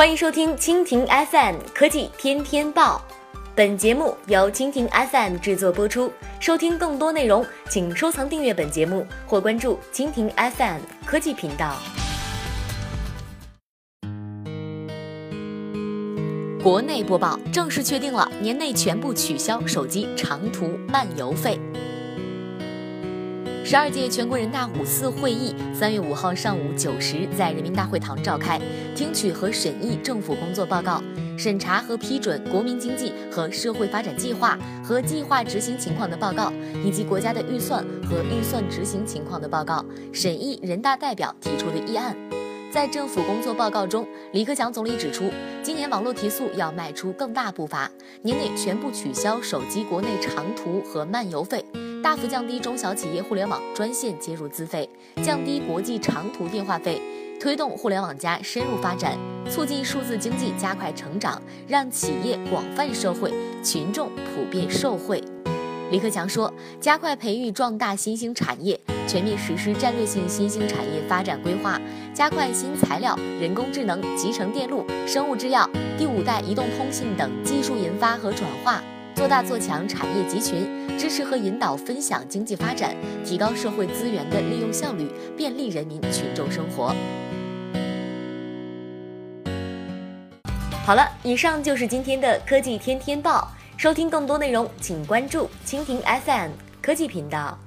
欢迎收听蜻蜓 FM 科技天天报，本节目由蜻蜓 FM 制作播出。收听更多内容，请收藏订阅本节目或关注蜻蜓 FM 科技频道。国内播报正式确定了，年内全部取消手机长途漫游费。十二届全国人大五次会议三月五号上午九时在人民大会堂召开，听取和审议政府工作报告，审查和批准国民经济和社会发展计划和计划执行情况的报告，以及国家的预算和预算执行情况的报告，审议人大代表提出的议案。在政府工作报告中，李克强总理指出，今年网络提速要迈出更大步伐，年内全部取消手机国内长途和漫游费。大幅降低中小企业互联网专线接入资费，降低国际长途电话费，推动“互联网加”深入发展，促进数字经济加快成长，让企业广泛受惠，群众普遍受惠。李克强说，加快培育壮大新兴产业，全面实施战略性新兴产业发展规划，加快新材料、人工智能、集成电路、生物制药、第五代移动通信等技术研发和转化。做大做强产业集群，支持和引导分享经济发展，提高社会资源的利用效率，便利人民群众生活。好了，以上就是今天的科技天天报。收听更多内容，请关注蜻蜓 FM 科技频道。